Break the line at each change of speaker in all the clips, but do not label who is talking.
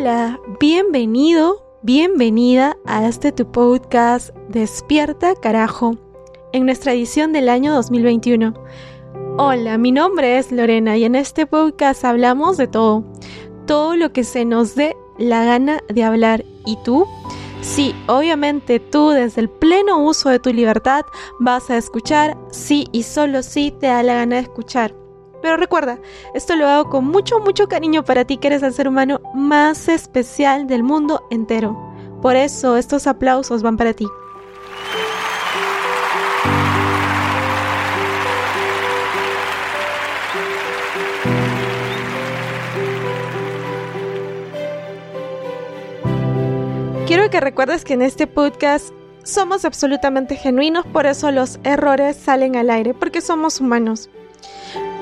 Hola, bienvenido, bienvenida a este tu podcast Despierta Carajo, en nuestra edición del año 2021. Hola, mi nombre es Lorena y en este podcast hablamos de todo, todo lo que se nos dé la gana de hablar. ¿Y tú? Sí, obviamente tú desde el pleno uso de tu libertad vas a escuchar sí y solo sí te da la gana de escuchar. Pero recuerda, esto lo hago con mucho, mucho cariño para ti que eres el ser humano más especial del mundo entero. Por eso estos aplausos van para ti. Quiero que recuerdes que en este podcast somos absolutamente genuinos, por eso los errores salen al aire, porque somos humanos.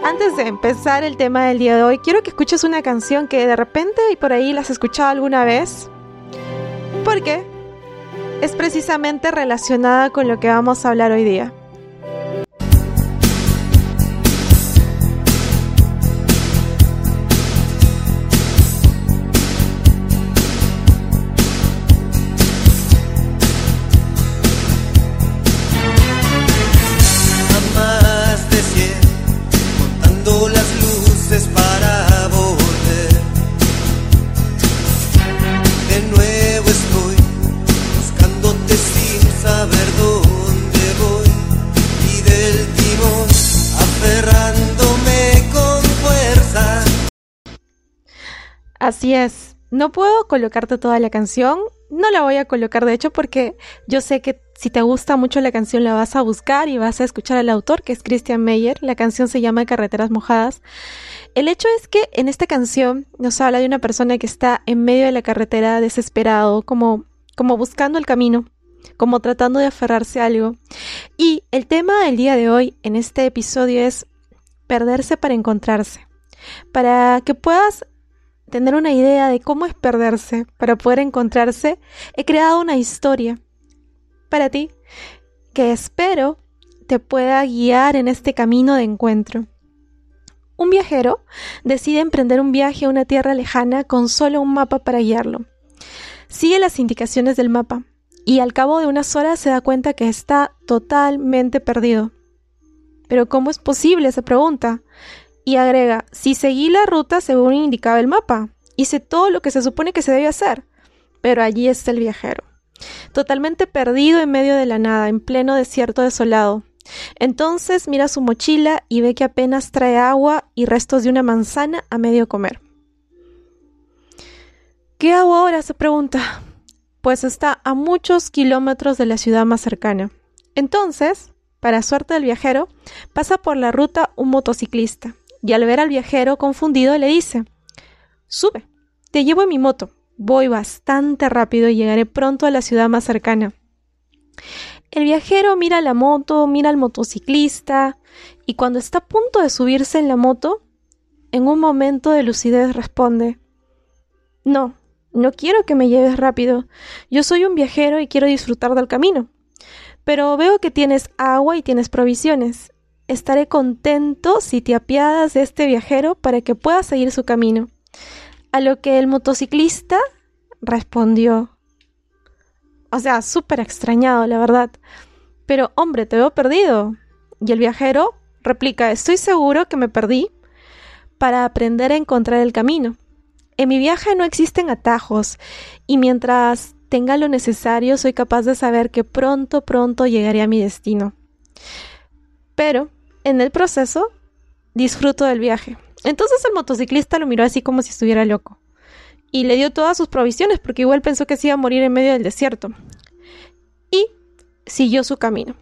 Antes de empezar el tema del día de hoy, quiero que escuches una canción que de repente y por ahí la has escuchado alguna vez. Porque es precisamente relacionada con lo que vamos a hablar hoy día. Así es. No puedo colocarte toda la canción. No la voy a colocar, de hecho, porque yo sé que si te gusta mucho la canción la vas a buscar y vas a escuchar al autor, que es Christian Meyer. La canción se llama Carreteras Mojadas. El hecho es que en esta canción nos habla de una persona que está en medio de la carretera desesperado, como, como buscando el camino, como tratando de aferrarse a algo. Y el tema del día de hoy en este episodio es perderse para encontrarse. Para que puedas tener una idea de cómo es perderse para poder encontrarse, he creado una historia para ti que espero te pueda guiar en este camino de encuentro. Un viajero decide emprender un viaje a una tierra lejana con solo un mapa para guiarlo. Sigue las indicaciones del mapa y al cabo de unas horas se da cuenta que está totalmente perdido. Pero ¿cómo es posible? se pregunta y agrega, si seguí la ruta según indicaba el mapa, hice todo lo que se supone que se debe hacer, pero allí está el viajero, totalmente perdido en medio de la nada, en pleno desierto desolado. Entonces mira su mochila y ve que apenas trae agua y restos de una manzana a medio comer. ¿Qué hago ahora? se pregunta. Pues está a muchos kilómetros de la ciudad más cercana. Entonces, para suerte del viajero, pasa por la ruta un motociclista, y al ver al viajero confundido le dice, Sube, te llevo en mi moto, voy bastante rápido y llegaré pronto a la ciudad más cercana. El viajero mira la moto, mira al motociclista, y cuando está a punto de subirse en la moto, en un momento de lucidez responde, No, no quiero que me lleves rápido, yo soy un viajero y quiero disfrutar del camino. Pero veo que tienes agua y tienes provisiones, estaré contento si te apiadas de este viajero para que pueda seguir su camino. A lo que el motociclista respondió. O sea, súper extrañado, la verdad. Pero, hombre, te veo perdido. Y el viajero replica, estoy seguro que me perdí para aprender a encontrar el camino. En mi viaje no existen atajos y mientras tenga lo necesario soy capaz de saber que pronto, pronto llegaré a mi destino. Pero en el proceso, disfruto del viaje. Entonces el motociclista lo miró así como si estuviera loco. Y le dio todas sus provisiones porque igual pensó que se iba a morir en medio del desierto. Y siguió su camino.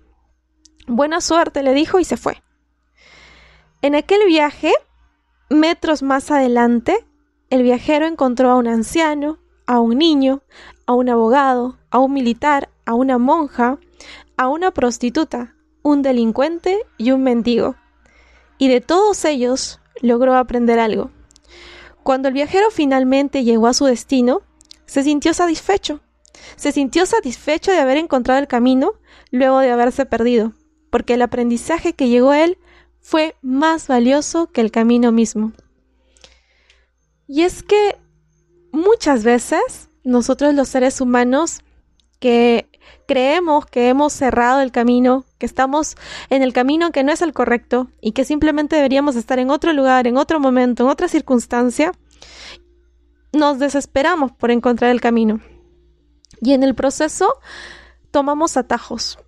Buena suerte, le dijo y se fue. En aquel viaje, metros más adelante, el viajero encontró a un anciano, a un niño, a un abogado, a un militar, a una monja, a una prostituta, un delincuente y un mendigo. Y de todos ellos logró aprender algo. Cuando el viajero finalmente llegó a su destino, se sintió satisfecho. Se sintió satisfecho de haber encontrado el camino luego de haberse perdido, porque el aprendizaje que llegó a él fue más valioso que el camino mismo. Y es que muchas veces nosotros los seres humanos que creemos que hemos cerrado el camino, que estamos en el camino que no es el correcto y que simplemente deberíamos estar en otro lugar, en otro momento, en otra circunstancia, nos desesperamos por encontrar el camino. Y en el proceso tomamos atajos.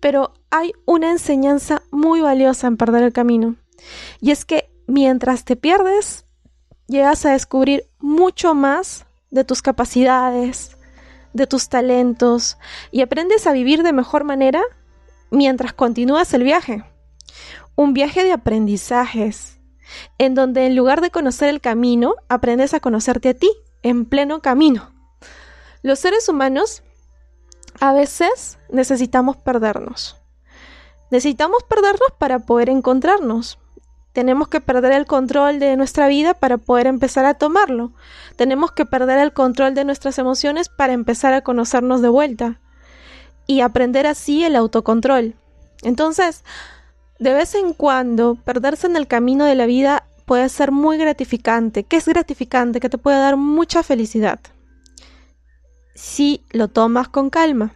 Pero hay una enseñanza muy valiosa en perder el camino. Y es que mientras te pierdes, llegas a descubrir mucho más de tus capacidades, de tus talentos y aprendes a vivir de mejor manera mientras continúas el viaje. Un viaje de aprendizajes, en donde en lugar de conocer el camino, aprendes a conocerte a ti, en pleno camino. Los seres humanos a veces necesitamos perdernos. Necesitamos perdernos para poder encontrarnos, tenemos que perder el control de nuestra vida para poder empezar a tomarlo. Tenemos que perder el control de nuestras emociones para empezar a conocernos de vuelta. Y aprender así el autocontrol. Entonces, de vez en cuando, perderse en el camino de la vida puede ser muy gratificante. ¿Qué es gratificante? Que te puede dar mucha felicidad. Si lo tomas con calma.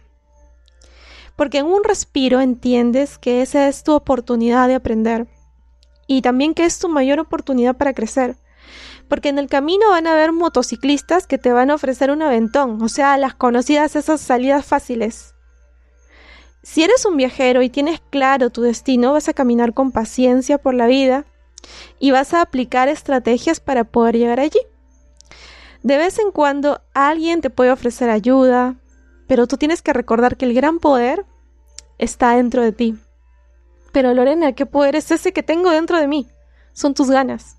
Porque en un respiro entiendes que esa es tu oportunidad de aprender y también que es tu mayor oportunidad para crecer. Porque en el camino van a haber motociclistas que te van a ofrecer un aventón, o sea, las conocidas esas salidas fáciles. Si eres un viajero y tienes claro tu destino, vas a caminar con paciencia por la vida y vas a aplicar estrategias para poder llegar allí. De vez en cuando alguien te puede ofrecer ayuda, pero tú tienes que recordar que el gran poder está dentro de ti. Pero Lorena, ¿qué poder es ese que tengo dentro de mí? Son tus ganas.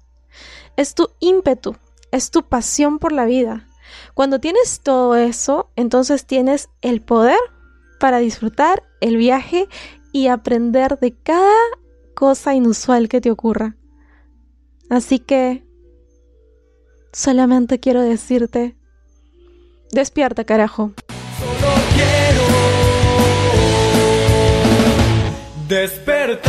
Es tu ímpetu, es tu pasión por la vida. Cuando tienes todo eso, entonces tienes el poder para disfrutar el viaje y aprender de cada cosa inusual que te ocurra. Así que solamente quiero decirte, despierta carajo.
Despertar.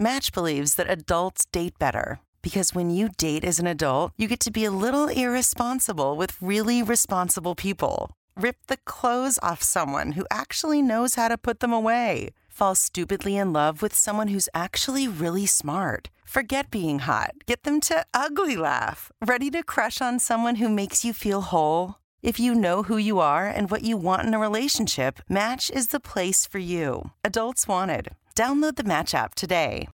Match believes that adults date better because when you date as an adult, you get to be a little irresponsible with really responsible people. Rip the clothes off someone who actually knows how to put them away. Fall stupidly in love with someone who's actually really smart. Forget being hot. Get them to ugly laugh. Ready to crush on someone who makes you feel whole? If you know who you are and what you want in a relationship, Match is the place for you. Adults wanted. Download the Match app today.